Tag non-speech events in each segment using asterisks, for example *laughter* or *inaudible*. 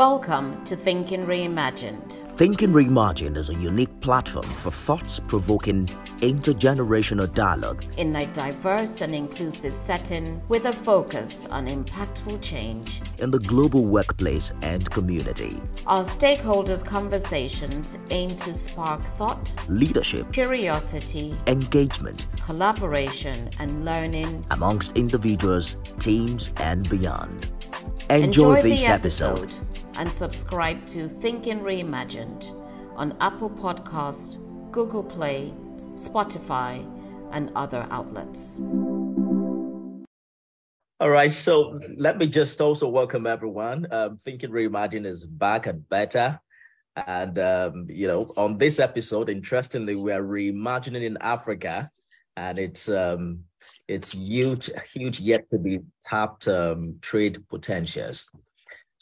Welcome to Thinking Reimagined. Thinking Reimagined is a unique platform for thoughts provoking intergenerational dialogue in a diverse and inclusive setting with a focus on impactful change in the global workplace and community. Our stakeholders' conversations aim to spark thought, leadership, curiosity, engagement, collaboration, and learning amongst individuals, teams, and beyond. Enjoy, Enjoy this episode. episode and subscribe to Thinking Reimagined on Apple Podcast, Google Play, Spotify, and other outlets. All right, so let me just also welcome everyone. Um, Thinking Reimagine is back and better. And, um, you know, on this episode, interestingly, we are reimagining in Africa and it's um, it's huge, huge yet to be tapped um, trade potentials.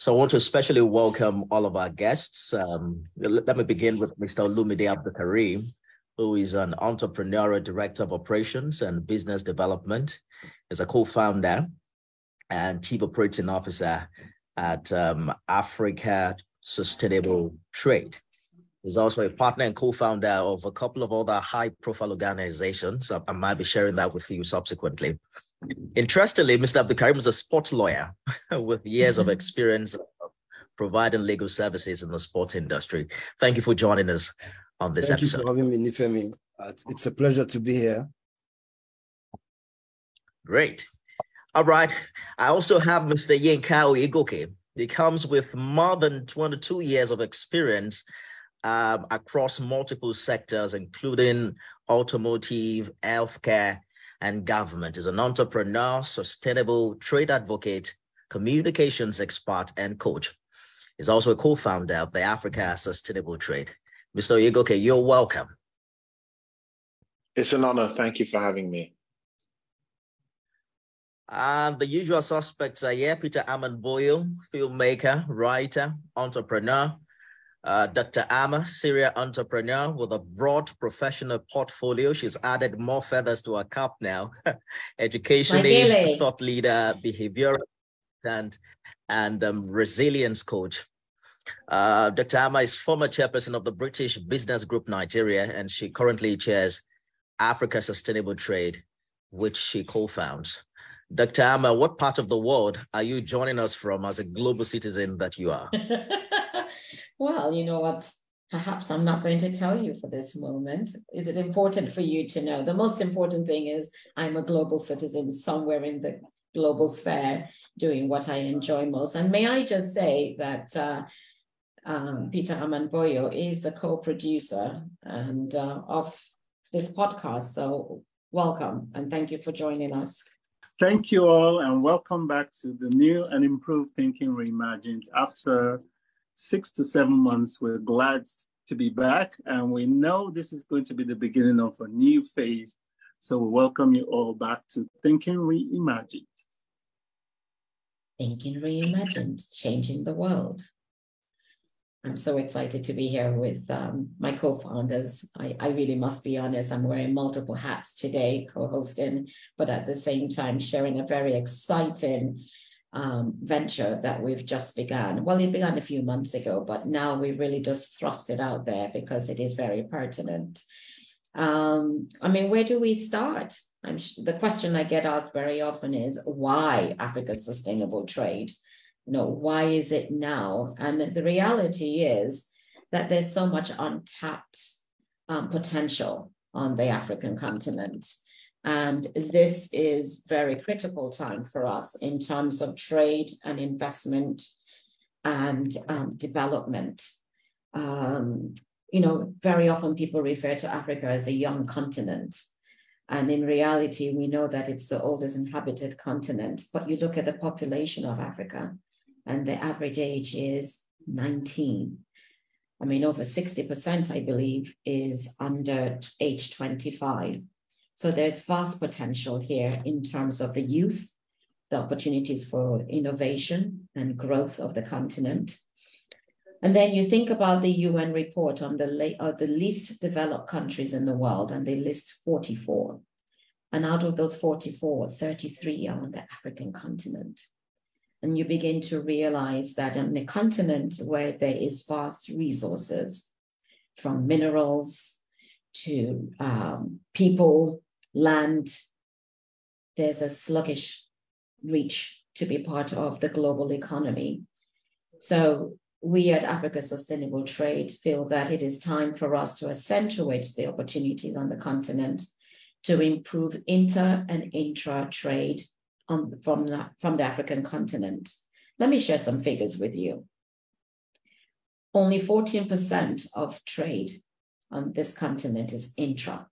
So I want to especially welcome all of our guests. Um, let me begin with Mr. Olumide Abdulkareem, who is an entrepreneurial director of operations and business development. Is a co-founder and chief operating officer at um, Africa Sustainable Trade. He's also a partner and co-founder of a couple of other high-profile organizations. I might be sharing that with you subsequently. Interestingly, Mr. Abdulkareem is a sports lawyer *laughs* with years of mm-hmm. experience providing legal services in the sports industry. Thank you for joining us on this Thank episode. Thank you for having me, Nifemi. It's a pleasure to be here. Great. All right. I also have Mr. Yinka Oyegoke. He comes with more than 22 years of experience um, across multiple sectors, including automotive, healthcare, and government. Is an entrepreneur, sustainable trade advocate, communications expert, and coach. He's also a co-founder of the Africa Sustainable Trade. Mr. Oyegoke, you're welcome. It's an honor. Thank you for having me. And the usual suspects are here Peter Armand-Boyo, filmmaker, writer, entrepreneur, uh, Dr. Ama, serial entrepreneur with a broad professional portfolio. She's added more feathers to her cap now. *laughs* Educationist, thought leader, behavioral and, and um, resilience coach. Uh, Dr. Ama is former chairperson of the British Business Group Nigeria, and she currently chairs Africa Sustainable Trade, which she co-founds. Dr. Ama, what part of the world are you joining us from as a global citizen that you are? *laughs* Well, you know what? Perhaps I'm not going to tell you for this moment. Is it important for you to know? The most important thing is I'm a global citizen somewhere in the global sphere doing what I enjoy most. And may I just say that uh, um, Peter Armand-Boyo is the co-producer and uh, of this podcast. So welcome and thank you for joining us. Thank you all and welcome back to the new and improved Thinking Reimagined after six to seven months. We're glad to be back, and we know this is going to be the beginning of a new phase. So we welcome you all back to Thinking Reimagined. Thinking Reimagined, changing the world. I'm so excited to be here with um, my co-founders. I, I, really must be honest, I'm wearing multiple hats today, co-hosting, but at the same time sharing a very exciting um, venture that we've just begun. Well, it began a few months ago, but now we really just thrust it out there because it is very pertinent. Um, I mean, where do we start? I'm, the question I get asked very often is why Africa's sustainable trade? You know, why is it now? And the, reality is that there's so much untapped um, potential on the African continent. And this is very critical time for us in terms of trade and investment and um, development. Um, you know, very often people refer to Africa as a young continent. And in reality, we know that it's the oldest inhabited continent. But you look at the population of Africa, and the average age is 19. I mean, over 60%, I believe, is under age 25. So there's vast potential here in terms of the youth, the opportunities for innovation and growth of the continent. And then you think about the UN report on the, uh, the least developed countries in the world, and they list 44. And out of those 44, 33 are on the African continent. and you begin to realize that on a continent where there is vast resources, from minerals to um, people, land, there's a sluggish reach to be part of the global economy. So we at Africa Sustainable Trade feel that it is time for us to accentuate the opportunities on the continent to improve inter and intra trade on, from, the, from the African continent. Let me share some figures with you. Only 14% of trade on this continent is intra.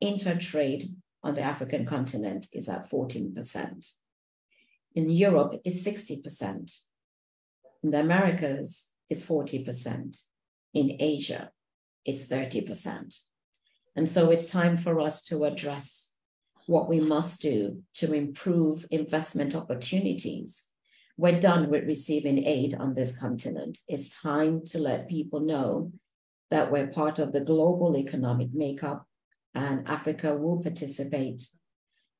Inter-trade on the African continent is at 14%. In Europe, it's 60%. In the Americas, it's 40%. In Asia, it's 30%. And so it's time for us to address what we must do to improve investment opportunities. We're done with receiving aid on this continent. It's time to let people know that we're part of the global economic makeup and Africa will participate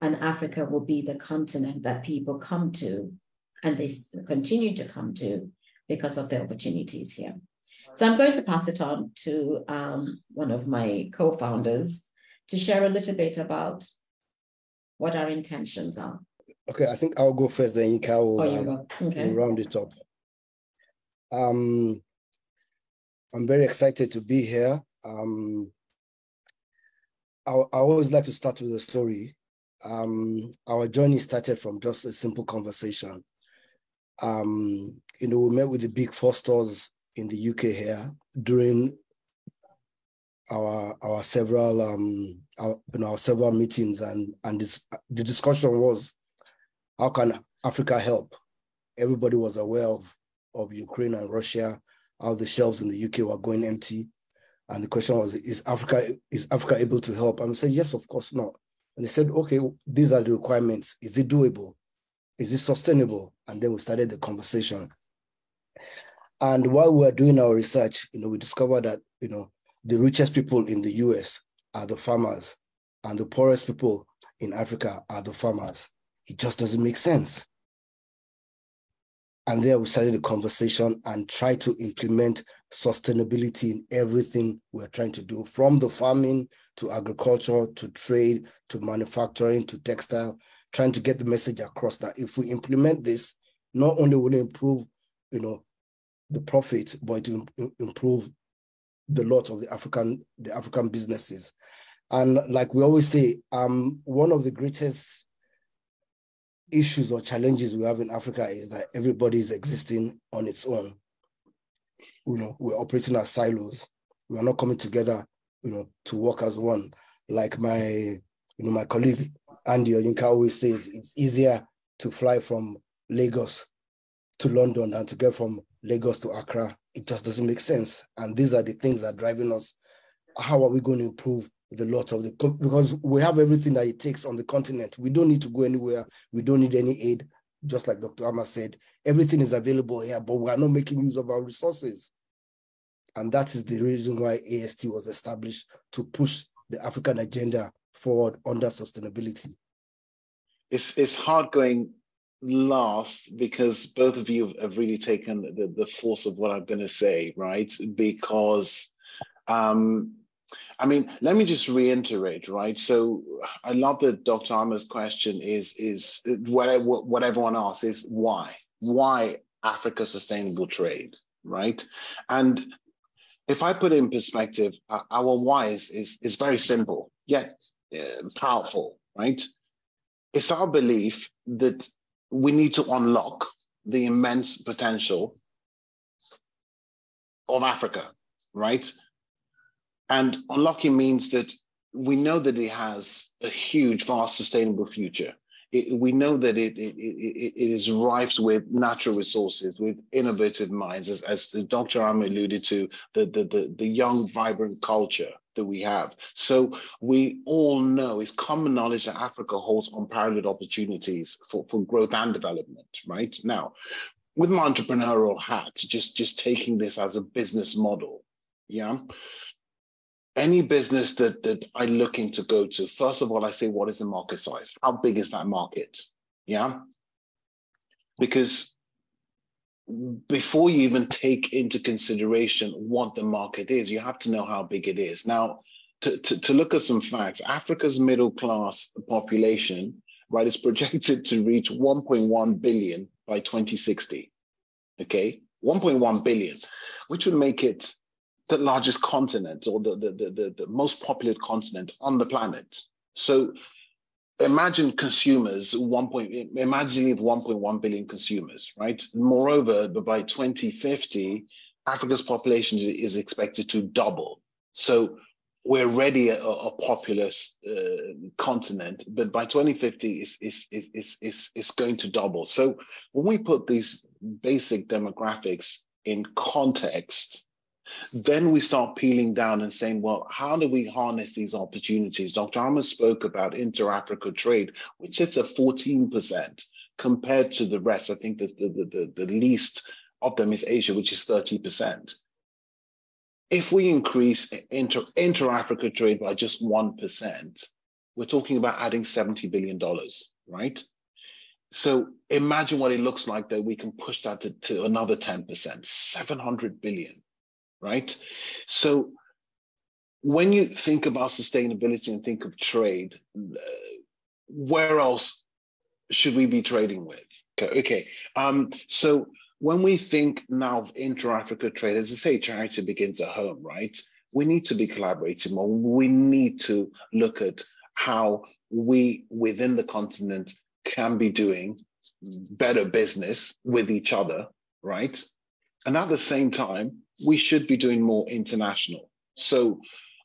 and Africa will be the continent that people come to and they continue to come to because of the opportunities here. So I'm going to pass it on to um, one of my co-founders to share a little bit about what our intentions are. Okay, I think I'll go first, then Yinka will, oh, um, okay. round it up. Um, I'm very excited to be here. Um, I, I always like to start with a story. Um, our journey started from just a simple conversation. Um, you know, we met with the big four stores in the UK here during our our several um our, you know our several meetings and and this, the discussion was how can Africa help? Everybody was aware of of Ukraine and Russia, how the shelves in the UK were going empty. And the question was, is Africa is Africa able to help? And we said, yes, of course not. And they said, okay, these are the requirements. Is it doable? Is it sustainable? And then we started the conversation. And while we were doing our research, you know, we discovered that, you know, the richest people in the US are the farmers, and the poorest people in Africa are the farmers. It just doesn't make sense. And there we started the conversation and try to implement sustainability in everything we're trying to do, from the farming to agriculture to trade to manufacturing to textile, trying to get the message across that if we implement this, not only will it improve, you know, the profit, but to improve the lot of the African the African businesses. And like we always say, um, one of the greatest issues or challenges we have in Africa is that everybody is existing on its own. You know, we're operating as silos. We are not coming together, you know, to work as one. Like my, you know, my colleague Andy Oyinka always says, it's easier to fly from Lagos to London than to get from Lagos to Accra. It just doesn't make sense. And these are the things that are driving us. How are we going to improve the lot of the because we have everything that it takes on the continent. We don't need to go anywhere. We don't need any aid. Just like Dr. Ama said, everything is available here, but we are not making use of our resources. And that is the reason why AST was established to push the African agenda forward under sustainability. It's it's hard going last because both of you have really taken the, the force of what I'm going to say, right? Because um, I mean, let me just reiterate, right? So I love that Dr. Ama's question is is what, what everyone asks is why? Why Africa sustainable trade, right? And if I put it in perspective, our why is, is, is very simple, yet uh, powerful, right? It's our belief that we need to unlock the immense potential of Africa, right? And unlocking means that we know that it has a huge, vast, sustainable future. It, we know that it, it, it, it is rife with natural resources, with innovative minds, as, as Dr. Am alluded to, the, the, the, the young, vibrant culture that we have. So we all know, it's common knowledge that Africa holds unparalleled opportunities for, for growth and development, right? Now, with my entrepreneurial hat, just, just taking this as a business model, yeah, any business that that I'm looking to go to, first of all, I say, what is the market size? How big is that market? Yeah. Because before you even take into consideration what the market is, you have to know how big it is. Now, to, to, to look at some facts, Africa's middle class population, right, is projected to reach 1.1 billion by 2060. Okay, 1.1 billion, which would make it the largest continent or the, the, the, the, most populated continent on the planet. So imagine consumers, one point, imagine 1.1 billion consumers, right? Moreover, by 2050, Africa's population is expected to double. So we're already a, a populous uh, continent, but by 2050, it's, it's, it's, it's, it's going to double. So when we put these basic demographics in context, then we start peeling down and saying, well, how do we harness these opportunities? Dr. Ama spoke about inter-Africa trade, which sits at 14% compared to the rest. I think the, the, the, the least of them is Asia, which is 30%. If we increase inter, inter-Africa trade by just 1%, we're talking about adding $70 billion, right? So imagine what it looks like that we can push that to, to another 10%, 700 billion right? So when you think about sustainability and think of trade, uh, where else should we be trading with? Okay, okay. Um, so when we think now of intra-Africa trade, as I say, charity begins at home, right? We need to be collaborating more. We need to look at how we within the continent can be doing better business with each other, right? And at the same time, we should be doing more international. So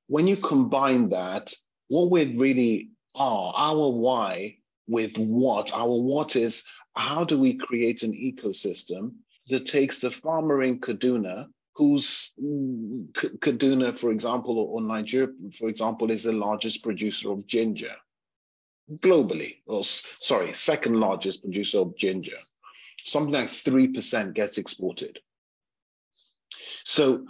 when you combine that, what we really are, our why with what, our what is how do we create an ecosystem that takes the farmer in Kaduna, who's mm, Kaduna, for example, or Nigeria, for example, is the largest producer of ginger globally, or sorry, second largest producer of ginger. Something like 3% gets exported. So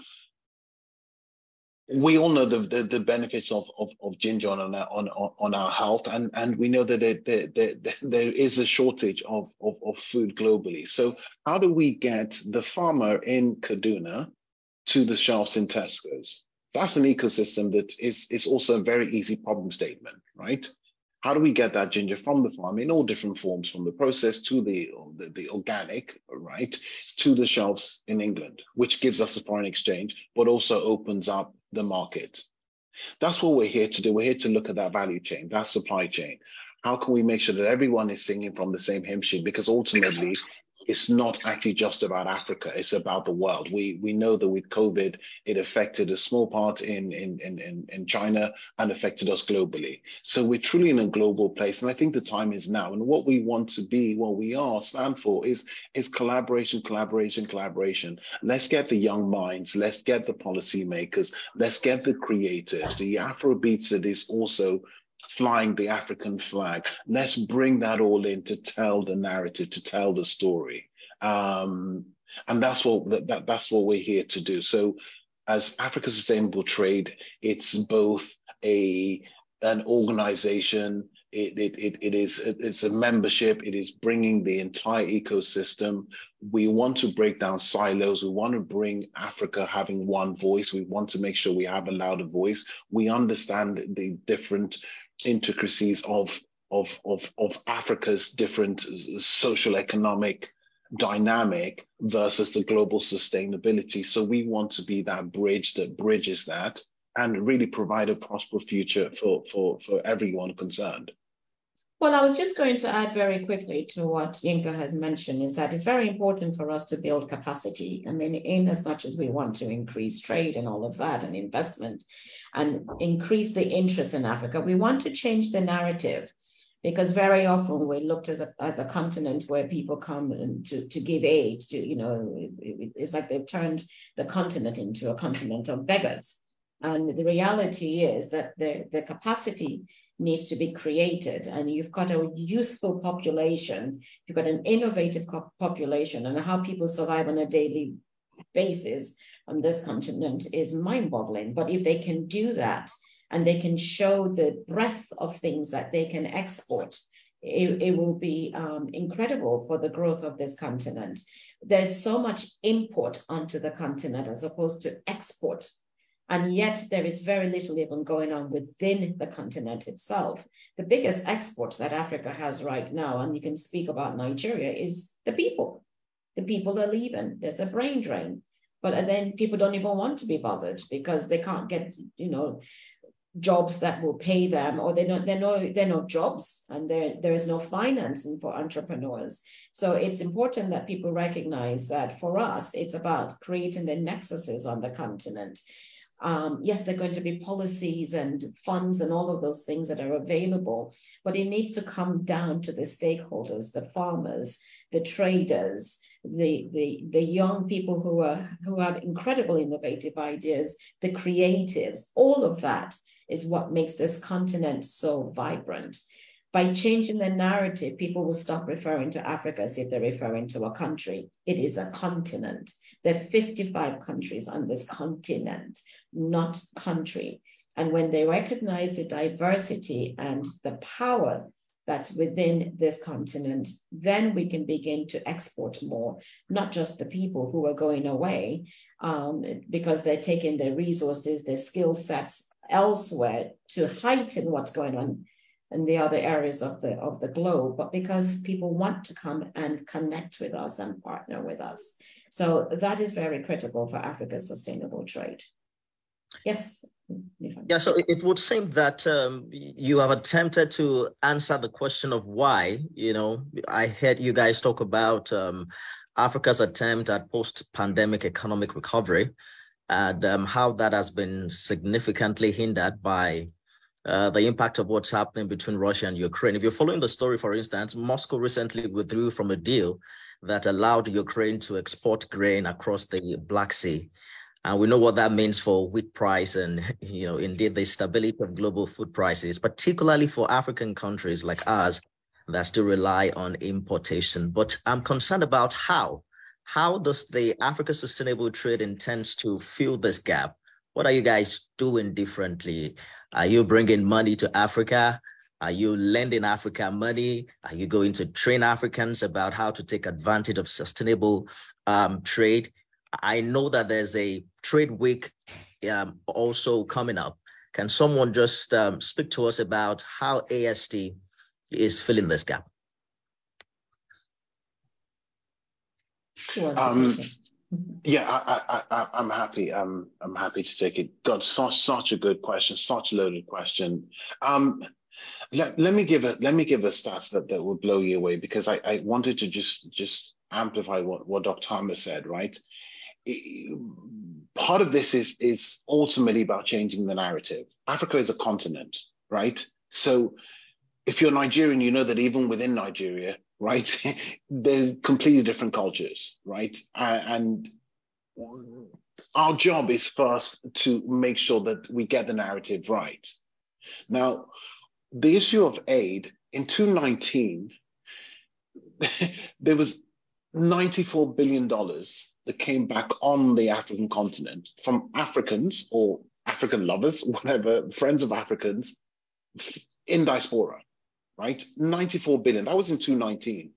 we all know the, the, the benefits of, of, of, ginger on our, on, on our health, and, and we know that there, there, there, there is a shortage of, of, of food globally. So how do we get the farmer in Kaduna to the shelves in Tesco's? That's an ecosystem that is, is also a very easy problem statement, right? How do we get that ginger from the farm in all different forms, from the process to the, the, the, organic, right, to the shelves in England, which gives us a foreign exchange, but also opens up the market. That's what we're here to do. We're here to look at that value chain, that supply chain. How can we make sure that everyone is singing from the same hymn sheet? Because ultimately, it's not actually just about Africa, it's about the world. We we know that with COVID, it affected a small part in, in, in, in China and affected us globally. So we're truly in a global place. And I think the time is now. And what we want to be, what we are, stand for is, is collaboration, collaboration, collaboration. Let's get the young minds, let's get the policymakers, let's get the creatives, the Afrobeats that is also flying the African flag. Let's bring that all in to tell the narrative, to tell the story. Um, and that's what that, that's what we're here to do. So as Africa Sustainable Trade, it's both a an organization, it, it, it, it is it's a membership, it is bringing the entire ecosystem. We want to break down silos. We want to bring Africa having one voice. We want to make sure we have a louder voice. We understand the different intricacies of of of of Africa's different social economic dynamic versus the global sustainability. So we want to be that bridge that bridges that and really provide a prosperous future for for for everyone concerned. Well, I was just going to add very quickly to what Yinka has mentioned is that it's very important for us to build capacity. I mean, in as much as we want to increase trade and all of that and investment and increase the interest in Africa, we want to change the narrative because very often we're looked as a, as a continent where people come to, to give aid to, you know, it's like they've turned the continent into a continent of beggars. And the reality is that the, the capacity needs to be created and you've got a youthful population you've got an innovative population and how people survive on a daily basis on this continent is mind-boggling but if they can do that and they can show the breadth of things that they can export it, it will be um, incredible for the growth of this continent. There's so much import onto the continent as opposed to export. And yet there is very little even going on within the continent itself. The biggest export that Africa has right now, and you can speak about Nigeria, is the people. The people are leaving. There's a brain drain. But then people don't even want to be bothered because they can't get, you know, jobs that will pay them or they don't they know they're not jobs and there there is no financing for entrepreneurs so it's important that people recognize that for us it's about creating the nexuses on the continent um, yes there are going to be policies and funds and all of those things that are available but it needs to come down to the stakeholders the farmers the traders the, the, the young people who are who have incredible innovative ideas, the creatives, all of that is what makes this continent so vibrant. By changing the narrative, people will stop referring to Africa as if they're referring to a country. It is a continent. There are 55 countries on this continent, not country. And when they recognize the diversity and the power that's within this continent, then we can begin to export more, not just the people who are going away um, because they're taking their resources, their skill sets elsewhere to heighten what's going on in the other areas of the of the globe, but because people want to come and connect with us and partner with us. So that is very critical for Africa's sustainable trade. Yes. Yeah, so it would seem that um, you have attempted to answer the question of why. You know, I heard you guys talk about um, Africa's attempt at post-pandemic economic recovery and um, how that has been significantly hindered by uh, the impact of what's happening between Russia and Ukraine. If you're following the story, for instance, Moscow recently withdrew from a deal that allowed Ukraine to export grain across the Black Sea. And we know what that means for wheat price and, *laughs* you know, indeed the stability of global food prices, particularly for African countries like ours that still rely on importation. But I'm concerned about how how does the Africa Sustainable Trade intends to fill this gap? What are you guys doing differently? Are you bringing money to Africa? Are you lending Africa money? Are you going to train Africans about how to take advantage of sustainable um, trade? I know that there's a trade week um, also coming up. Can someone just um, speak to us about how AST is filling this gap? Um, *laughs* yeah, I, I, I, am happy. I'm, I'm happy to take it. God, such, such a good question, such a loaded question. Um, let, let me give a let me give a stats that, that will blow you away because I, I wanted to just just amplify what, what Dr. Thomas said, right? It, part of this is is ultimately about changing the narrative. Africa is a continent, right? So if you're Nigerian, you know that even within Nigeria, right? *laughs* They're completely different cultures, right? and our job is first to make sure that we get the narrative right. Now, the issue of aid in 2019, *laughs* there was $94 billion that came back on the African continent from Africans or African lovers, *laughs* whatever, friends of Africans in diaspora right? 94 billion. That was in 2019.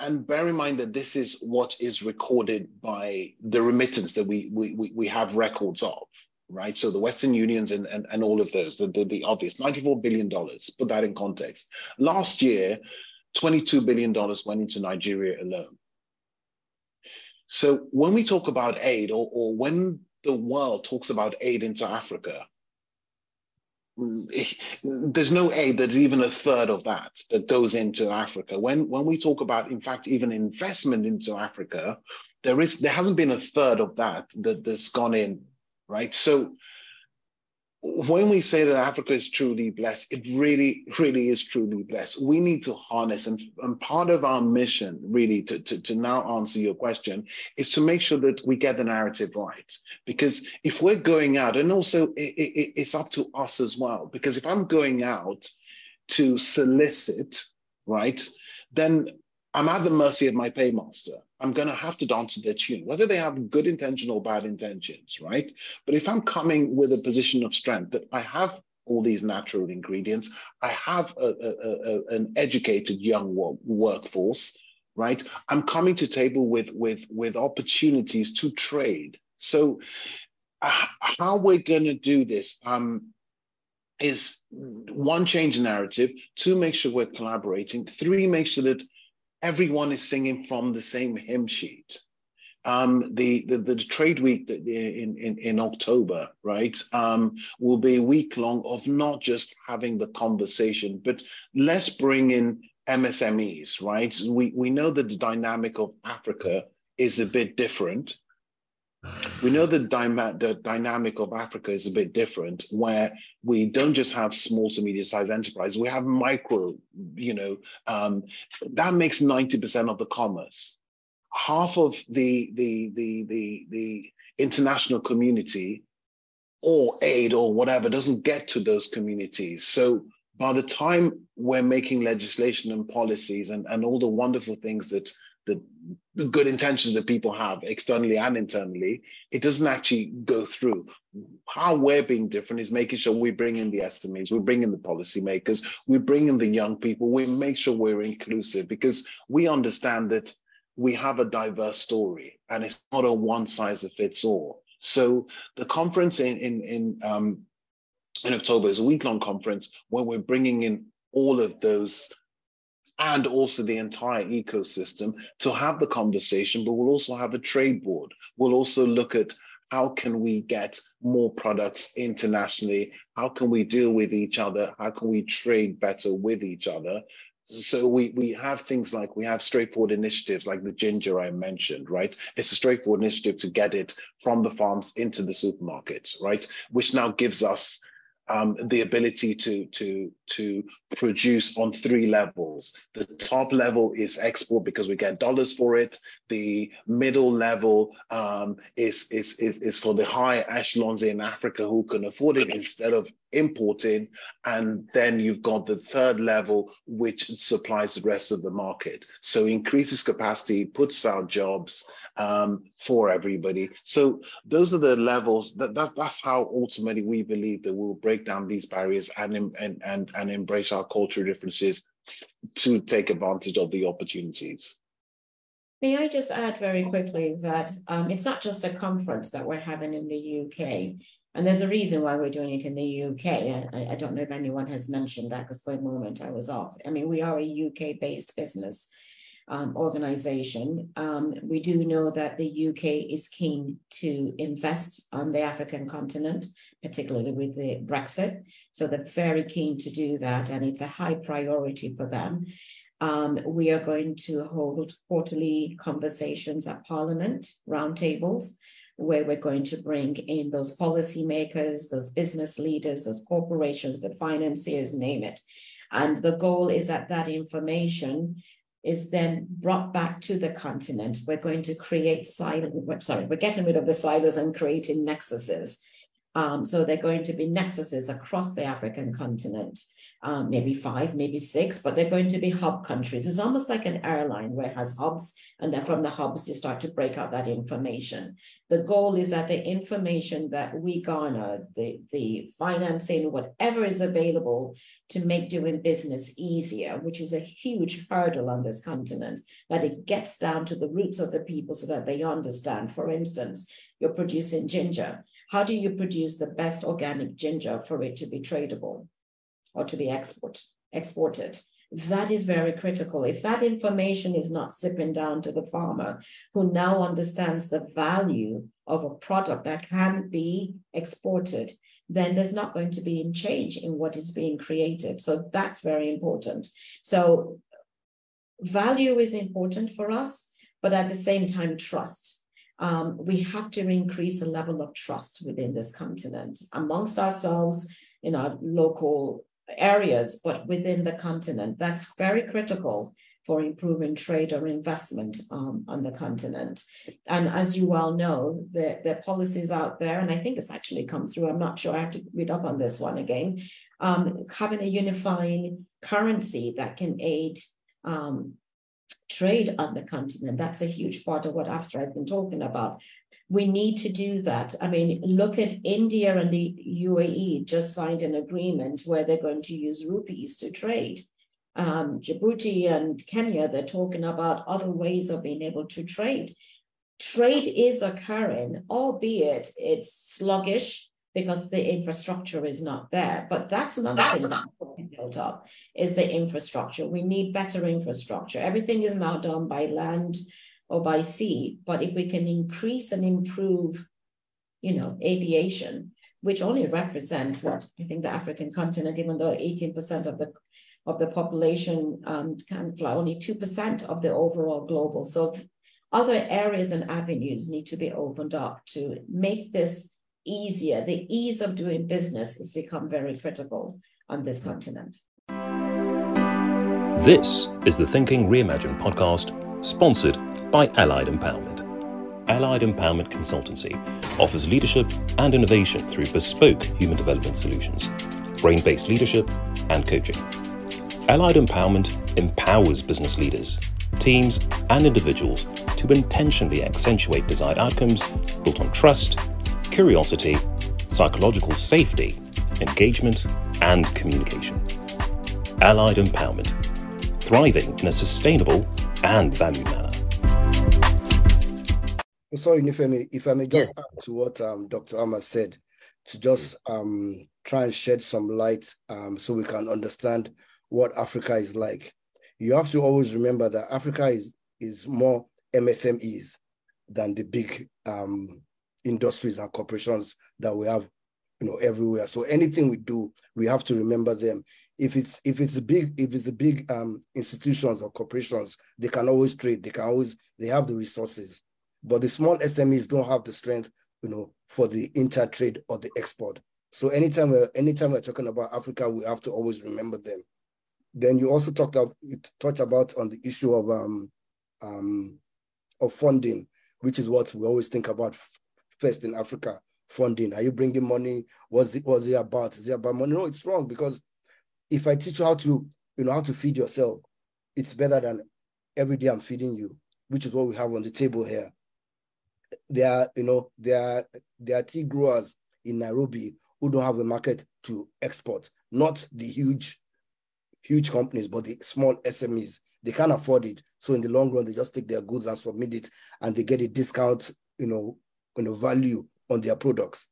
And bear in mind that this is what is recorded by the remittance that we we, we have records of, right? So the Western Unions and, and, and all of those, the, the, the obvious $94 billion, put that in context. Last year, $22 billion went into Nigeria alone. So when we talk about aid or, or when the world talks about aid into Africa, mm, there's no aid that's even a third of that that goes into Africa. When when we talk about, in fact, even investment into Africa, there is there hasn't been a third of that that that's gone in, right? So when we say that Africa is truly blessed, it really, really is truly blessed. We need to harness, and, and part of our mission, really, to, to, to now answer your question, is to make sure that we get the narrative right. Because if we're going out, and also it, it, it's up to us as well, because if I'm going out to solicit, right, then I'm at the mercy of my paymaster. I'm going to have to dance to their tune, whether they have good intention or bad intentions, right? But if I'm coming with a position of strength that I have all these natural ingredients. I have a, a, a, an educated young workforce, right? I'm coming to table with with with opportunities to trade. So, uh, how we're going to do this um, is one, change narrative. Two, make sure we're collaborating. Three, make sure that everyone is singing from the same hymn sheet um, the, the, the trade week in, in, in October, right, um, will be a week long of not just having the conversation, but let's bring in MSMEs, right? We, we know that the dynamic of Africa is a bit different. We know that the dynamic of Africa is a bit different, where we don't just have small to medium sized enterprise, we have micro, you know, um, that makes 90% of the commerce half of the the the the, the international community or aid or whatever doesn't get to those communities. So by the time we're making legislation and policies and, and all the wonderful things that the, good intentions that people have externally and internally, it doesn't actually go through. How we're being different is making sure we bring in the SMEs, we bring in the policymakers, we bring in the young people, we make sure we're inclusive because we understand that we have a diverse story and it's not a one size fits all. So the conference in in in, um, in October is a week long conference where we're bringing in all of those and also the entire ecosystem to have the conversation. But we'll also have a trade board. We'll also look at how can we get more products internationally? How can we deal with each other? How can we trade better with each other? so we we have things like we have straightforward initiatives like the ginger I mentioned, right? It's a straightforward initiative to get it from the farms into the supermarkets, right? Which now gives us um, the ability to to to produce on three levels. The top level is export because we get dollars for it. The middle level um, is, is is is for the high echelons in Africa who can afford it instead of importing. And then you've got the third level, which supplies the rest of the market. So increases capacity, puts out jobs, um, for everybody. So those are the levels that, that that's how ultimately we believe that we'll break down these barriers and and and and embrace our cultural differences to take advantage of the opportunities. May I just add very quickly that um, it's not just a conference that we're having in the UK. And there's a reason why we're doing it in the UK. I, I don't know if anyone has mentioned that because for a moment I was off. I mean, we are a UK based business um, organization. Um, we do know that the UK is keen to invest on the African continent, particularly with the Brexit. So they're very keen to do that, and it's a high priority for them. Um, we are going to hold quarterly conversations at Parliament, roundtables, where we're going to bring in those policymakers, those business leaders, those corporations, the financiers, name it. And the goal is that that information is then brought back to the continent. We're going to create silos, sorry, we're getting rid of the silos and creating nexuses. Um, so they're going to be nexuses across the African continent um, maybe five, maybe six, but they're going to be hub countries. It's almost like an airline where it has hubs, and then from the hubs, you start to break out that information. The goal is that the information that we garner, the, the financing, whatever is available to make doing business easier, which is a huge hurdle on this continent, that it gets down to the roots of the people so that they understand. For instance, you're producing ginger. How do you produce the best organic ginger for it to be tradable? Or to be export, exported. That is very critical. If that information is not sipping down to the farmer who now understands the value of a product that can be exported, then there's not going to be a change in what is being created. So that's very important. So value is important for us, but at the same time, trust. Um, we have to increase the level of trust within this continent amongst ourselves in our local areas, but within the continent. That's very critical for improving trade or investment um, on the continent. And as you well know, the, the policies out there, and I think it's actually come through, I'm not sure, I have to read up on this one again, um, having a unifying currency that can aid um, trade on the continent. That's a huge part of what AfCFTA has been talking about. We need to do that. I mean, look at India and the UAE just signed an agreement where they're going to use rupees to trade. Um, Djibouti and Kenya, they're talking about other ways of being able to trade. Trade is occurring, albeit it's sluggish because the infrastructure is not there. But that's another that's thing that's built up is the infrastructure. We need better infrastructure. Everything is now done by land or by sea. But if we can increase and improve, you know, aviation, which only represents what I think the African continent, even though 18% of the of the population um, can fly, only 2% of the overall global. So other areas and avenues need to be opened up to make this easier. The ease of doing business has become very critical on this continent. This is the Thinking Reimagined podcast, sponsored by Allied Empowerment. Allied Empowerment Consultancy offers leadership and innovation through bespoke human development solutions, brain based leadership, and coaching. Allied Empowerment empowers business leaders, teams, and individuals to intentionally accentuate desired outcomes built on trust, curiosity, psychological safety, engagement, and communication. Allied Empowerment, thriving in a sustainable and manner. Sorry, Nifemi, if I may just yeah. add to what um, Dr. Ama said, to just um, try and shed some light um, so we can understand what Africa is like. You have to always remember that Africa is is more MSMEs than the big um, industries and corporations that we have, you know, everywhere. So anything we do, we have to remember them. If it's if it's big if it's a big um, institutions or corporations, they can always trade. They can always they have the resources, but the small SMEs don't have the strength, you know, for the inter trade or the export. So anytime we're anytime we're talking about Africa, we have to always remember them. Then you also talked about touched about on the issue of um, um, of funding, which is what we always think about first in Africa. Funding. Are you bringing money? What's it, what's it about? Is it about money? No, it's wrong because if I teach you how to, you know, how to feed yourself, it's better than every day I'm feeding you, which is what we have on the table here. There are, you know, there are there are tea growers in Nairobi who don't have a market to export, not the huge huge companies, but the small SMEs, they can't afford it. So in the long run, they just take their goods and submit it and they get a discount, you know, you know, value on their products.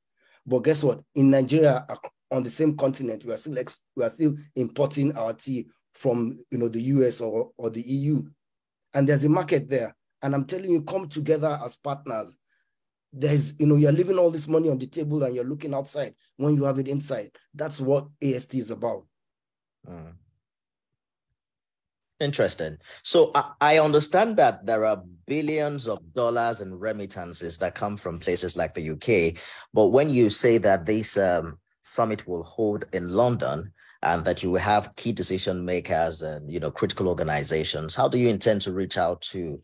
But guess what? In Nigeria, on the same continent, we are still ex- we are still importing our tea from you know the US or, or the EU. And there's a market there. And I'm telling you, come together as partners. There's, you know, you're leaving all this money on the table and you're looking outside when you have it inside. That's what AST is about. Mm. Interesting. So I, I understand that there are billions of dollars in remittances that come from places like the UK. But when you say that these um, summit will hold in London and that you will have key decision makers and you know critical organizations, how do you intend to reach out to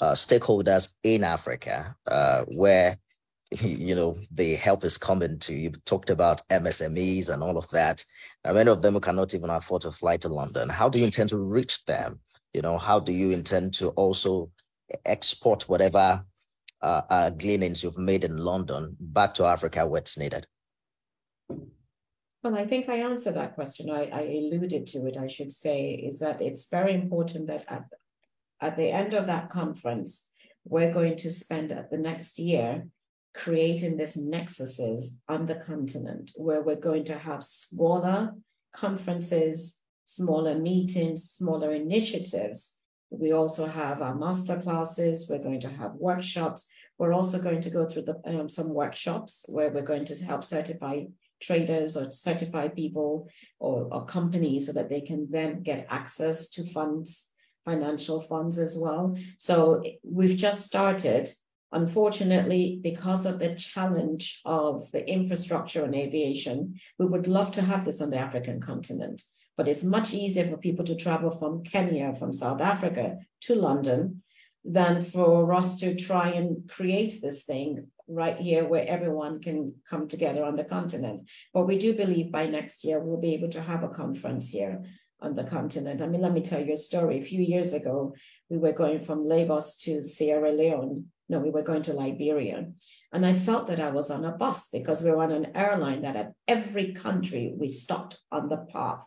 uh, stakeholders in Africa uh, where *laughs* you know the help is coming to you? Talked about msmes and all of that. Now, many of them cannot even afford to fly to london. How do you intend to reach them? You know how do you intend to also export whatever uh, uh, gleanings you've made in london back to africa where it's needed well, I think I answered that question. I, I alluded to it, I should say, is that it's very important that at, at the end of that conference, we're going to spend at the next year creating this nexuses on the continent where we're going to have smaller conferences, smaller meetings, smaller initiatives. We also have our master classes. We're going to have workshops. We're also going to go through the, um, some workshops where we're going to help certify traders or certified people or, or companies so that they can then get access to funds, financial funds as well. So we've just started Unfortunately, because of the challenge of the infrastructure and aviation, we would love to have this on the African continent, but it's much easier for people to travel from Kenya, from South Africa to London than for us to try and create this thing right here where everyone can come together on the continent. But we do believe by next year we'll be able to have a conference here on the continent. I mean, let me tell you a story. A few years ago, we were going from Lagos to Sierra Leone. No, we were going to Liberia. And I felt that I was on a bus because we were on an airline that at every country we stopped on the path.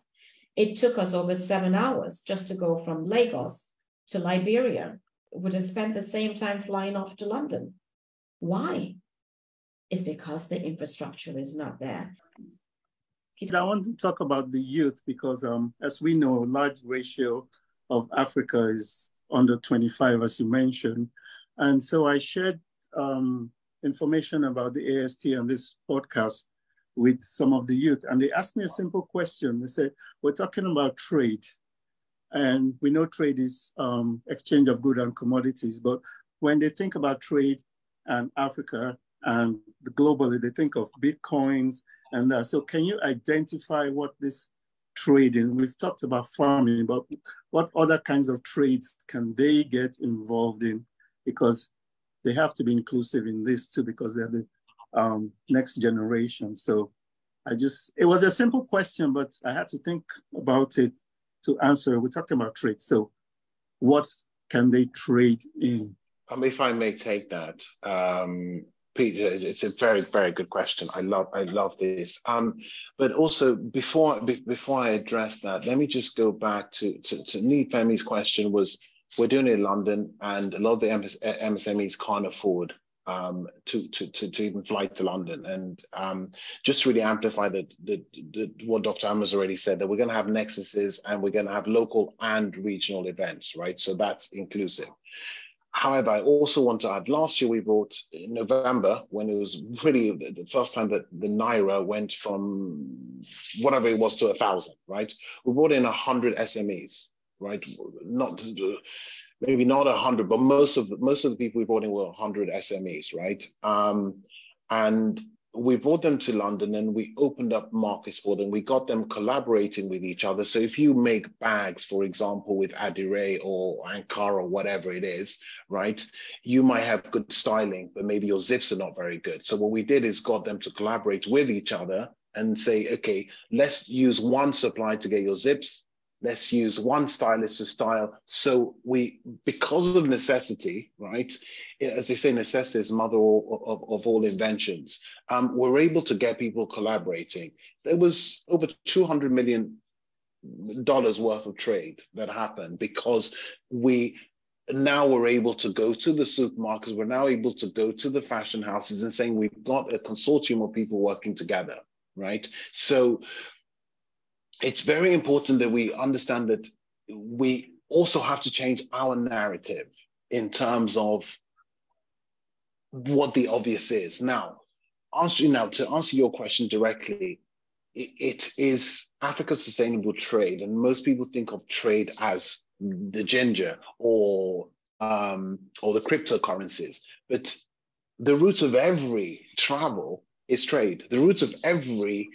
It took us over seven hours just to go from Lagos to Liberia. We would have spent the same time flying off to London. Why? It's because the infrastructure is not there. I want to talk about the youth because, um, as we know, large ratio of Africa is under 25, as you mentioned. And so I shared um, information about the AST and this podcast with some of the youth. And they asked me a simple question. They said, We're talking about trade. And we know trade is um, exchange of goods and commodities. But when they think about trade and Africa and globally, they think of bitcoins and uh, so, can you identify what this trading? We've talked about farming, but what other kinds of trades can they get involved in? Because they have to be inclusive in this too, because they're the um, next generation. So, I just it was a simple question, but I had to think about it to answer. We're talking about trade, so what can they trade in? Um, if I may take that, um, Peter, it's a very, very good question. I love, I love this. Um, but also before before I address that, let me just go back to to, to Femi's question. Was we're doing it in London, and a lot of the MS, MSMEs can't afford um, to, to, to, to, even fly to London. And um, just to really amplify the, the, the, what Dr. Ama's already said, that we're going to have nexuses and we're going to have local and regional events, right? So that's inclusive. However, I also want to add, last year we brought in November, when it was really the first time that the Naira went from whatever it was to a thousand, right? We brought in a hundred SMEs, right? Not maybe not a hundred, but most of most of the people we brought in were hundred SMEs, right? Um, and we brought them to London and we opened up markets for them. We got them collaborating with each other. So if you make bags, for example, with Adire or Ankara or whatever it is, right, you might have good styling, but maybe your zips are not very good. So what we did is got them to collaborate with each other and say, okay, let's use one supply to get your zips let's use one stylist to style. So we, because of necessity, right? As they say, necessity is mother of, of, of all inventions. Um, we're able to get people collaborating. There was over 200 million dollars worth of trade that happened because we now we're able to go to the supermarkets we're now able to go to the fashion houses and saying we've got a consortium of people working together right so it's very important that we understand that we also have to change our narrative in terms of what the obvious is. Now, answer now to answer your question directly, it, it is Africa's sustainable trade, and most people think of trade as the ginger or um, or the cryptocurrencies, but the root of every travel is trade. The root of every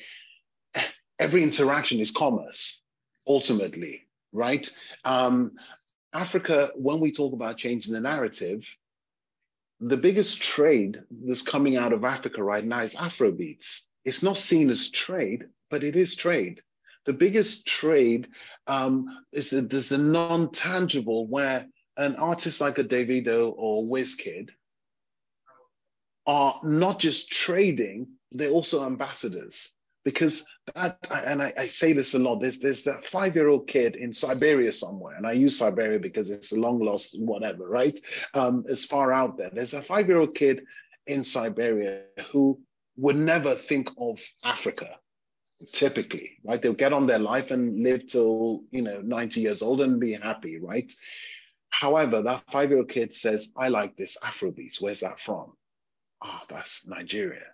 every interaction is commerce, ultimately, right? Um, Africa, when we talk about changing the narrative, the biggest trade that's coming out of Africa right now is Afrobeats. It's not seen as trade, but it is trade. The biggest trade um, is that there's a non-tangible where an artist like a Davido or Wizkid are not just trading, they're also ambassadors because that, and I, I, say this a lot. There's there's that five year old kid in Siberia somewhere, and I use Siberia because it's a long lost whatever, right? Um, it's far out there. There's a five year old kid in Siberia who would never think of Africa, typically, right? They'll get on their life and live till you know 90 years old and be happy, right? However, that five year old kid says, "I like this Afrobeats. Where's that from?" Ah, oh, that's Nigeria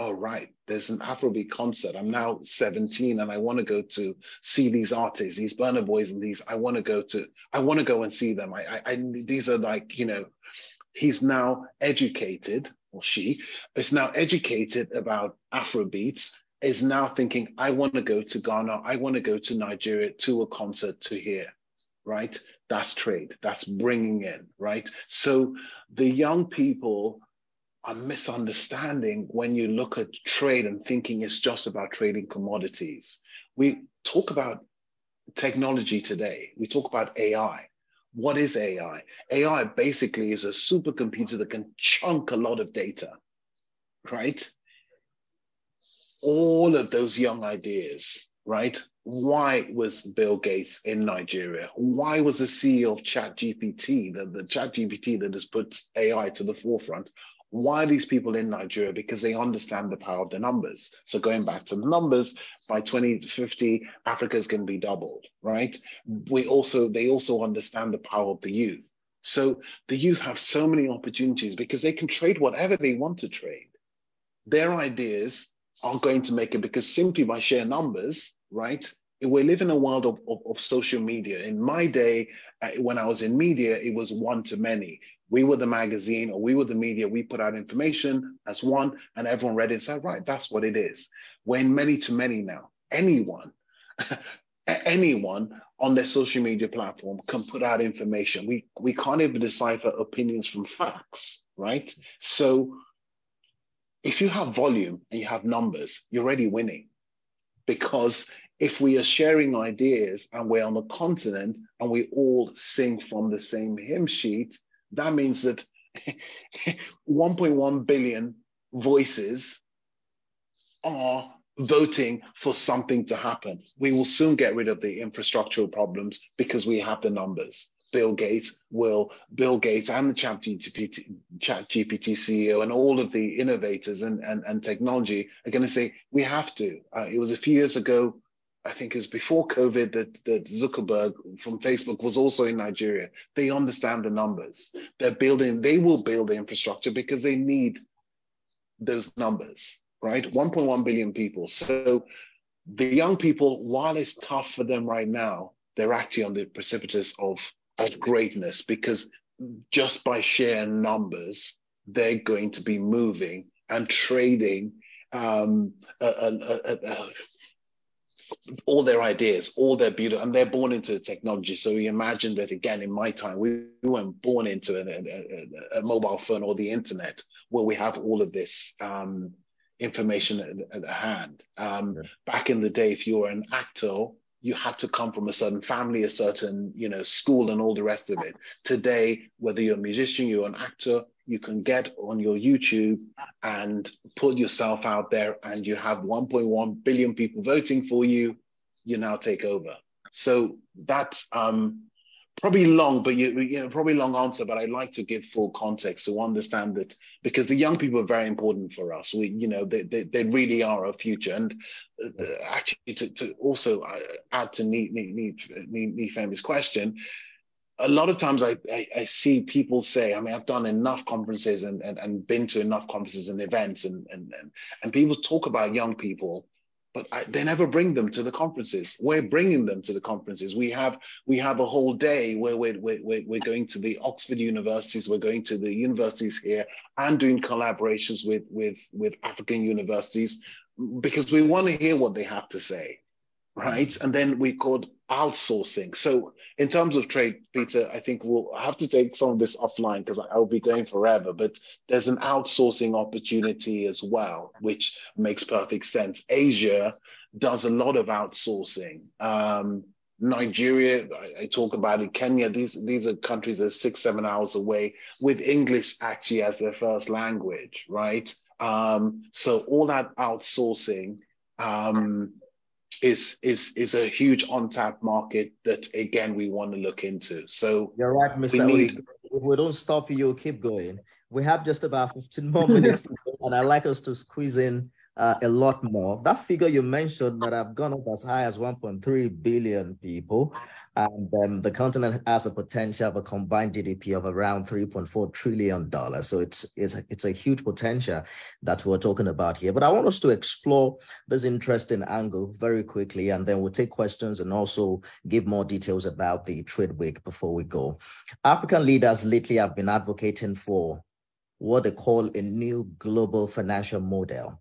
oh right there's an afrobeat concert. I'm now 17 and i want to go to see these artists these Burna Boys and these i want to go to i want to go and see them. I, I, I these are like you know he's now educated or she is now educated about afrobeats is now thinking i want to go to ghana i want to go to nigeria to a concert to hear right? That's trade. That's bringing in right? So the young people a misunderstanding when you look at trade and thinking it's just about trading commodities. We talk about technology today. We talk about AI. What is AI? AI basically is a supercomputer that can chunk a lot of data, right? All of those young ideas, right? Why was Bill Gates in Nigeria? Why was the CEO of ChatGPT, the, the ChatGPT that has put AI to the forefront? Why are these people in Nigeria? Because they understand the power of the numbers. So going back to the numbers, by 2050, Africa is going to be doubled, right? We also they also understand the power of the youth. So the youth have so many opportunities because they can trade whatever they want to trade. Their ideas are going to make it because simply by sheer numbers, right? We live in a world of, of, of social media. In my day, uh, when I was in media, it was one to many we were the magazine or we were the media, we put out information as one, and everyone read it and said, right, that's what it is. We're in many to many now. Anyone, *laughs* anyone on their social media platform can put out information. We we can't even decipher opinions from facts, right? So if you have volume and you have numbers, you're already winning. Because if we are sharing ideas and we're on the continent and we all sing from the same hymn sheet, that means that *laughs* 1.1 billion voices are voting for something to happen. We will soon get rid of the infrastructural problems because we have the numbers. Bill Gates will, Bill Gates and the Chat GPT, Chat GPT CEO and all of the innovators and, and, and technology are going to say, we have to. Uh, it was a few years ago I think is before COVID that, that Zuckerberg from Facebook was also in Nigeria. They understand the numbers. They're building, they will build the infrastructure because they need those numbers, right? 1.1 billion people. So the young people, while it's tough for them right now, they're actually on the precipice of, of greatness because just by sheer numbers, they're going to be moving and trading um, a, a, a, all their ideas, all their beauty, and they're born into technology. So we imagine that again, in my time, we, we weren't born into a, a, a, mobile phone or the internet where we have all of this um, information at, at hand. Um, yeah. Back in the day, if you were an actor, you had to come from a certain family, a certain you know school, and all the rest of it. Today, whether you're a musician, you're an actor, you can get on your YouTube and put yourself out there, and you have 1.1 billion people voting for you. You now take over. So that's um, probably long, but you, you know, probably long answer. But I'd like to give full context to understand that because the young people are very important for us. We, you know, they they, they really are our future. And uh, actually, to, to also uh, add to Family's question, a lot of times I, I, I, see people say, I mean, I've done enough conferences and, and, and been to enough conferences and events and, and, and, and people talk about young people, but I, they never bring them to the conferences. We're bringing them to the conferences. We have we have a whole day where we're, we're, we're going to the Oxford universities, we're going to the universities here and doing collaborations with, with, with African universities because we want to hear what they have to say right? And then we called outsourcing. So in terms of trade, Peter, I think we'll have to take some of this offline because I'll be going forever. But there's an outsourcing opportunity as well, which makes perfect sense. Asia does a lot of outsourcing. Um, Nigeria, I, I, talk about it. Kenya, these these are countries that are six, seven hours away with English actually as their first language, right? Um, so all that outsourcing um, is is is a huge untapped market that again we want to look into. So you're right, Mr. We need... If we don't stop you'll keep going. We have just about 15 more minutes, and I'd like us to squeeze in uh, a lot more. That figure you mentioned that have gone up as high as 1.3 billion people, and um, the continent has a potential of a combined GDP of around 3.4 trillion dollars. So it's it's it's a huge potential that we're talking about here. But I want us to explore this interesting angle very quickly, and then we'll take questions and also give more details about the trade week before we go. African leaders lately have been advocating for what they call a new global financial model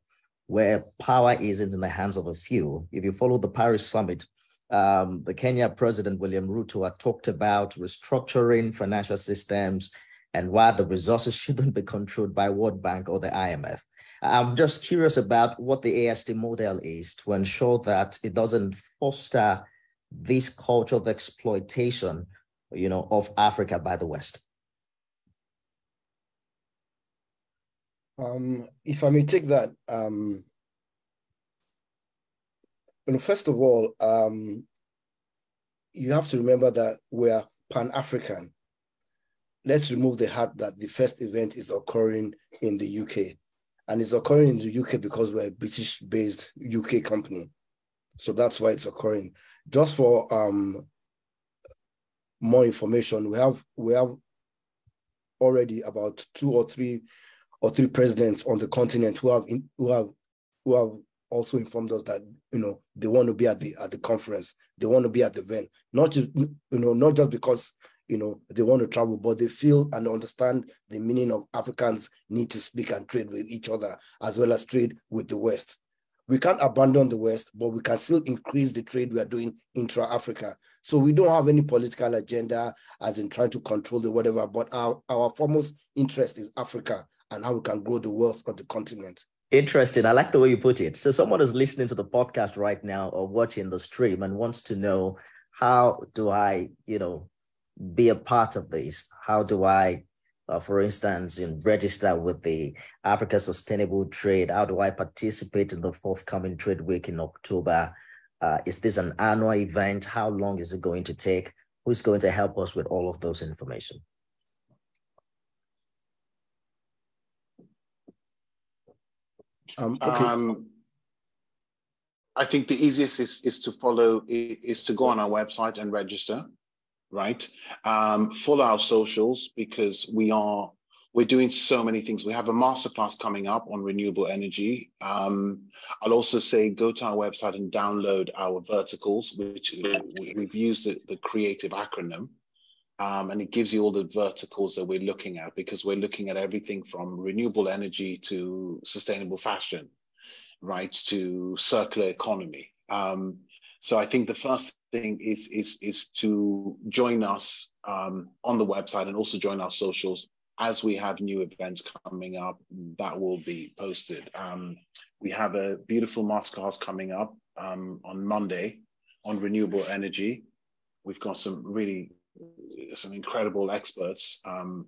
where power isn't in the hands of a few. If you follow the Paris summit, um, the Kenya president, William Ruto, had talked about restructuring financial systems and why the resources *laughs* shouldn't be controlled by World Bank or the IMF. I'm just curious about what the AST model is to ensure that it doesn't foster this culture of exploitation, you know, of Africa by the West? Um, if I may take that, um, first of all, um, you have to remember that we're Pan-African. Let's remove the hat that the first event is occurring in the UK. And it's occurring in the UK because we're a British-based UK company. So that's why it's occurring. Just for um, more information, we have we have already about two or three or three presidents on the continent who have in, who have who have also informed us that you know they want to be at the at the conference. They want to be at the event. Not just you know not just because you know they want to travel but they feel and understand the meaning of africans need to speak and trade with each other as well as trade with the west. We can't abandon the west but we can still increase the trade we are doing intra-africa. So we don't have any political agenda as in trying to control the whatever but our, our foremost interest is africa and how we can grow the wealth of the continent Interesting. I like the way you put it. So someone is listening to the podcast right now or watching the stream and wants to know how do I, you know, be a part of this? How do I, uh, for instance, in register with the Africa Sustainable Trade? How do I participate in the forthcoming trade week in October? Uh, is this an annual event? How long is it going to take? Who's going to help us with all of those information? Um, okay. Um, I think the easiest is, is to follow, is to go on our website and register, right? Um, follow our socials because we are, we're doing so many things. We have a masterclass coming up on renewable energy. Um, I'll also say go to our website and download our verticals, which we've used the, the creative acronym. Um, and it gives you all the verticals that we're looking at because we're looking at everything from renewable energy to sustainable fashion, right, to circular economy. Um, so I think the first thing is is is to join us um, on the website and also join our socials as we have new events coming up that will be posted. Um, we have a beautiful masterclass coming up um, on Monday on renewable energy. We've got some really some incredible experts um,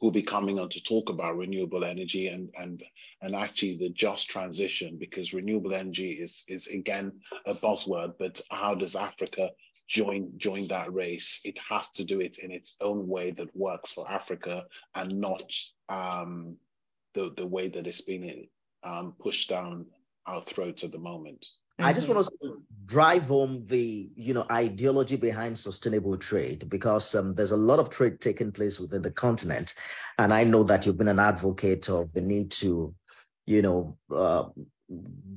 who'll be coming on to talk about renewable energy and and and actually the just transition because renewable energy is is again a buzzword but how does africa join join that race? It has to do it in its own way that works for africa and not um, the the way that it's been um, pushed down our throats at the moment I just want to drive home the you know ideology behind sustainable trade because um, there's a lot of trade taking place within the continent, and I know that you've been an advocate of the need to, you know, uh,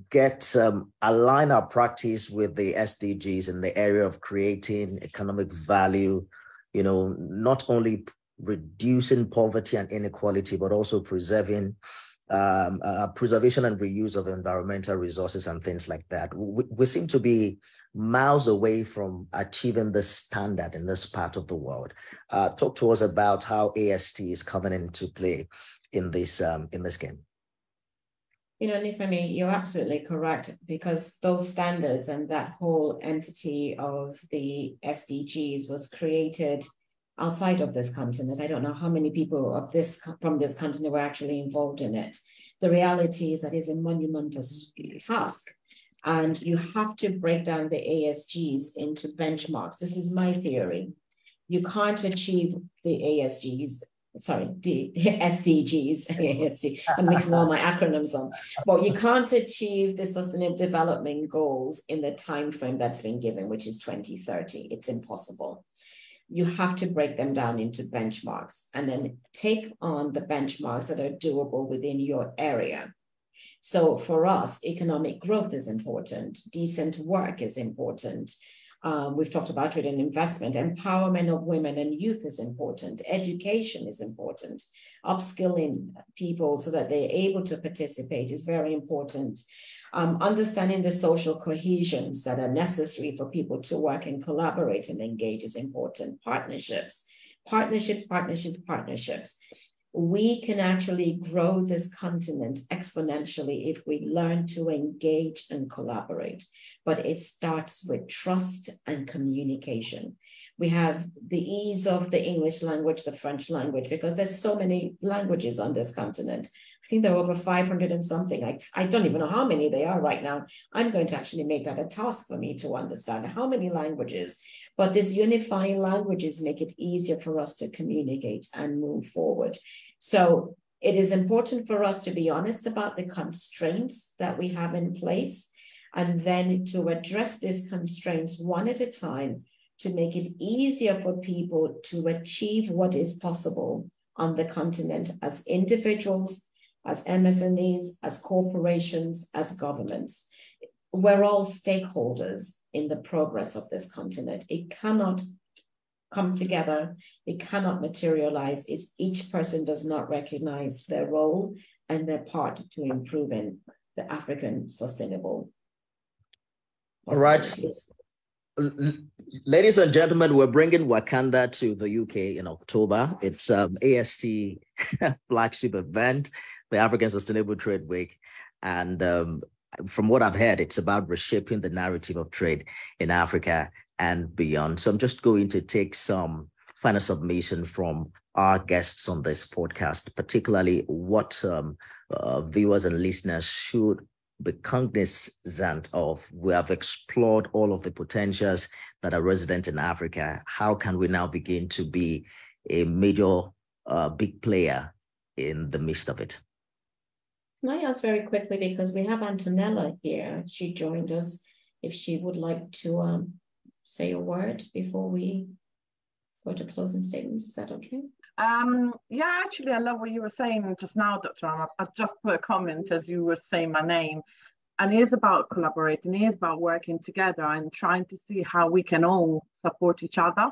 get um, align our practice with the SDGs in the area of creating economic value. You know, not only reducing poverty and inequality, but also preserving um, uh, preservation and reuse of environmental resources and things like that. We, we, seem to be miles away from achieving this standard in this part of the world. Uh, talk to us about how AST is coming into play in this um, in this game. You know, Nifemi, you're absolutely correct because those standards and that whole entity of the SDGs was created outside of this continent. I don't know how many people of this from this continent were actually involved in it. The reality is that it's a monumental task. And you have to break down the ASGs into benchmarks. This is my theory. You can't achieve the ASGs, sorry, the *laughs* SDGs, ASD, *laughs* I'm mixing all my acronyms up, But you can't achieve the sustainable development goals in the time frame that's been given, which is 2030. It's impossible you have to break them down into benchmarks and then take on the benchmarks that are doable within your area. So for us, economic growth is important, decent work is important. Um, we've talked about trade and investment, empowerment of women and youth is important, education is important, upskilling people so that they're able to participate is very important. Um, understanding the social cohesions that are necessary for people to work and collaborate and engage is important. Partnerships, partnerships, partnerships, partnerships. We can actually grow this continent exponentially if we learn to engage and collaborate. But it starts with trust and communication. We have the ease of the English language, the French language, because there's so many languages on this continent. I think there are over 500 and something. I, I don't even know how many they are right now. I'm going to actually make that a task for me to understand how many languages. But these unifying languages make it easier for us to communicate and move forward. So it is important for us to be honest about the constraints that we have in place and then to address these constraints one at a time to make it easier for people to achieve what is possible on the continent as individuals, as MSMEs, as corporations, as governments. We're all stakeholders in the progress of this continent. It cannot come together, it cannot materialize if each person does not recognize their role and their part to improving the African sustainable. All right. Ladies and gentlemen, we're bringing Wakanda to the UK in October. It's um, AST *laughs* flagship event, the African Sustainable Trade Week. And um, from what I've heard, it's about reshaping the narrative of trade in Africa and beyond. So I'm just going to take some final submission from our guests on this podcast, particularly what um, uh, viewers and listeners should be cognizant of. We have explored all of the potentials that are resident in Africa. How can we now begin to be a major, uh, big player in the midst of it? Can I ask very quickly because we have Antonella here. She joined us. If she would like to um, say a word before we go to closing statements, is that okay? Um, yeah, actually, I love what you were saying just now, Dr. Ama. I've just put a comment as you were saying my name. And it is about collaborating, it is about working together and trying to see how we can all support each other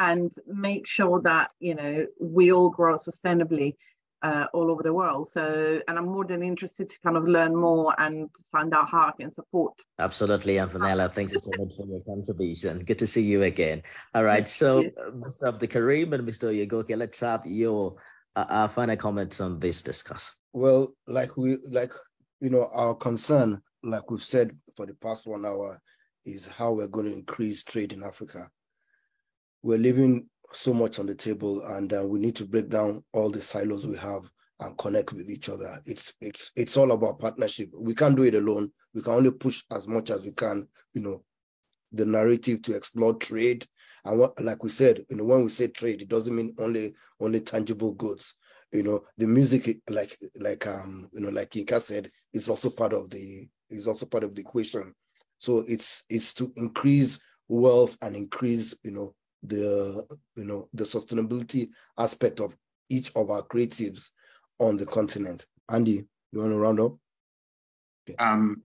and make sure that, you know, we all grow sustainably uh, all over the world. So, and I'm more than interested to kind of learn more and find out how I can support. Absolutely, Antonella. Thank you so much for your contribution. Good to see you again. All right, so uh, Mr. Abdulkareem and Mr. Oyegoke, let's have your uh, uh, final comments on this discuss. Well, like we like you know our concern, like we've said for the past one hour, is how we're going to increase trade in Africa. We're living so much on the table and uh, we need to break down all the silos we have and connect with each other. It's it's it's all about partnership. We can't do it alone. We can only push as much as we can you know the narrative to explore trade. And what like we said you know when we say trade it doesn't mean only only tangible goods. You know the music like like um you know like Yinka said is also part of the is also part of the equation. So it's it's to increase wealth and increase you know the you know the sustainability aspect of each of our creatives on the continent. Andy, you want to round up? Okay. Um,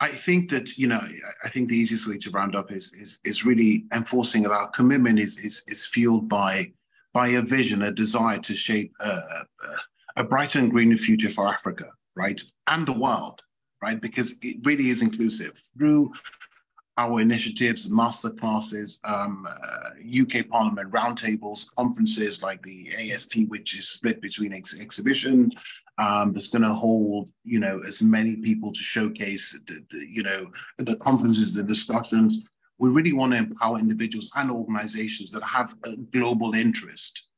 I think that you know, I think the easiest way to round up is is is really enforcing that our commitment is is is fueled by by a vision, a desire to shape a, a, brighter and greener future for Africa, right, and the world, right, because it really is inclusive through our initiatives, master classes, um, uh, UK Parliament roundtables, conferences like the AST, which is split between ex exhibition, um, that's going to hold, you know, as many people to showcase, the, the, you know, the conferences, the discussions. We really want to empower individuals and organizations that have a global interest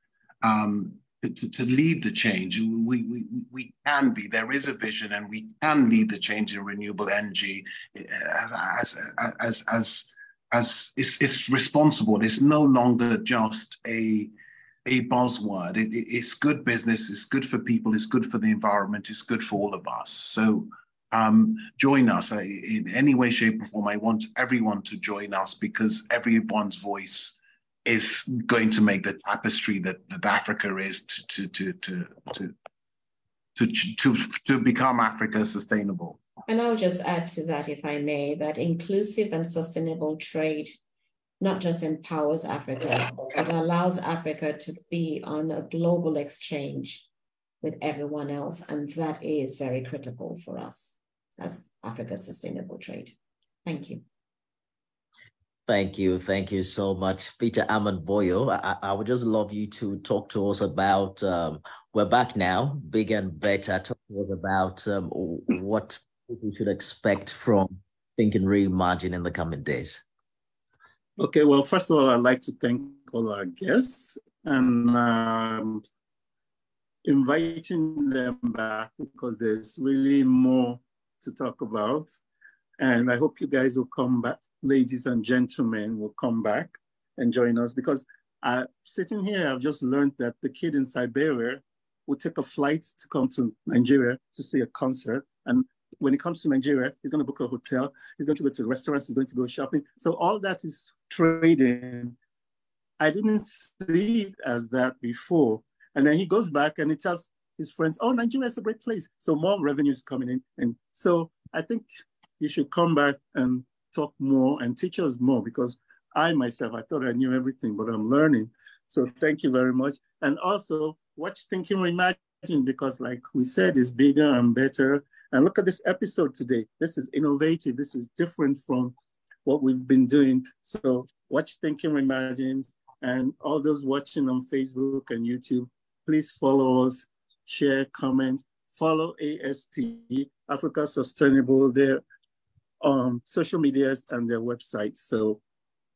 um, to, to, lead the change. We, we, we can be, there is a vision and we can lead the change in renewable energy as, as, as, as, as it's, it's responsible. It's no longer just a, a buzzword. It, it, it's good business, it's good for people, it's good for the environment, it's good for all of us. So um, join us in any way, shape, or form. I want everyone to join us because everyone's voice is going to make the tapestry that, that Africa is to to to to to to, to, become Africa sustainable. And I'll just add to that, if I may, that inclusive and sustainable trade not just empowers Africa, but allows Africa to be on a global exchange with everyone else. And that is very critical for us as Africa sustainable trade. Thank you. Thank you. Thank you so much, Peter Boyo. I, I, would just love you to talk to us about, um, we're back now, bigger and better. Talk to us about um, what we should expect from Think and Reimagine in the coming days. Okay, well, first of all, I'd like to thank all our guests and um, inviting them back because there's really more to talk about. And I hope you guys will come back, ladies and gentlemen, will come back and join us because uh, sitting here, I've just learned that the kid in Siberia will take a flight to come to Nigeria to see a concert. And when he comes to Nigeria, he's going to book a hotel, he's going to go to restaurants, he's going to go shopping. So all that is trading. I didn't see it as that before. And then he goes back and he tells his friends, oh, Nigeria is a great place. So more revenue is coming in. And so I think you should come back and talk more and teach us more because I myself, I thought I knew everything, but I'm learning. So thank you very much. And also watch Think and Reimagine because like we said, it's bigger and better. And look at this episode today. This is innovative. This is different from what we've been doing. So watch Think and Reimagine and all those watching on Facebook and YouTube, please follow us, share, comment, follow AST, Africa Sustainable, their um, social medias and their website. So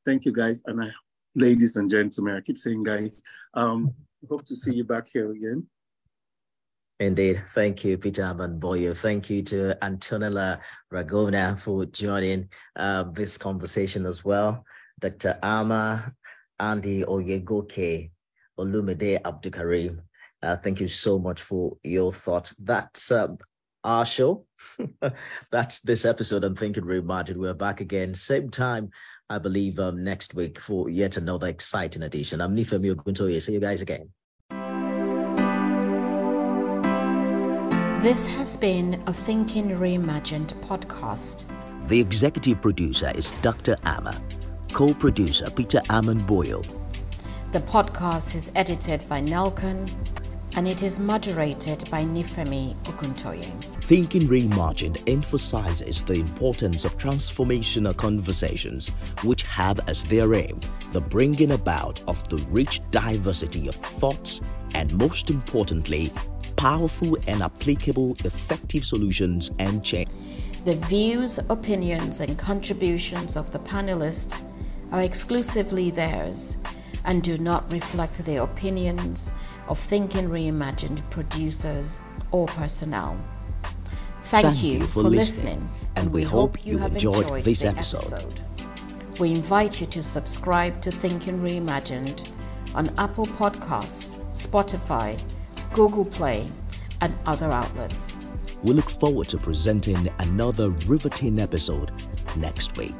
thank you guys. And I, ladies and gentlemen, I keep saying guys, um, hope to see you back here again. Indeed. Thank you, Peter Boyo. Thank you to Antonella Ragona for joining uh, this conversation as well. Dr. Ama, Andy Oyegoke, Olumide Abdulkareem. Uh, thank you so much for your thoughts. That's um, our show. *laughs* That's this episode. I'm thinking Reimagine. We're back again, same time, I believe, um, next week for yet another exciting edition. I'm Nifemi Oguntoye. See you guys again. This has been a Thinking Reimagined podcast. The executive producer is Dr. Ama, co producer Peter Armand-Boyo. The podcast is edited by Nelson and it is moderated by Nifemi Oguntoye. Thinking Reimagined emphasizes the importance of transformational conversations which have as their aim the bringing about of the rich diversity of thoughts and, most importantly, powerful and applicable effective solutions and change. The views, opinions, and contributions of the panelists are exclusively theirs and do not reflect the opinions of Thinking Reimagined producers or personnel. Thank, Thank you, for, listening, listening and, we, we hope, hope you have enjoyed, enjoyed this episode. episode. We invite you to subscribe to Thinking Reimagined on Apple Podcasts, Spotify, Google Play, and other outlets. We look forward to presenting another riveting episode next week.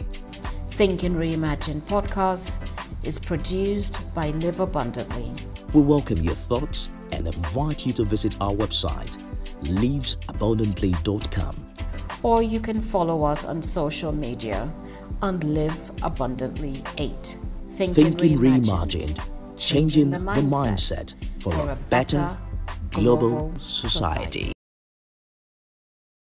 Thinking Reimagined podcast is produced by Live Abundantly. We welcome your thoughts and invite you to visit our website, livesabundantly.com. Or you can follow us on social media on Live Abundantly 8. Thinking, Thinking reimagined, reimagined, changing the mindset, the mindset for, for, a better, global, global society. society.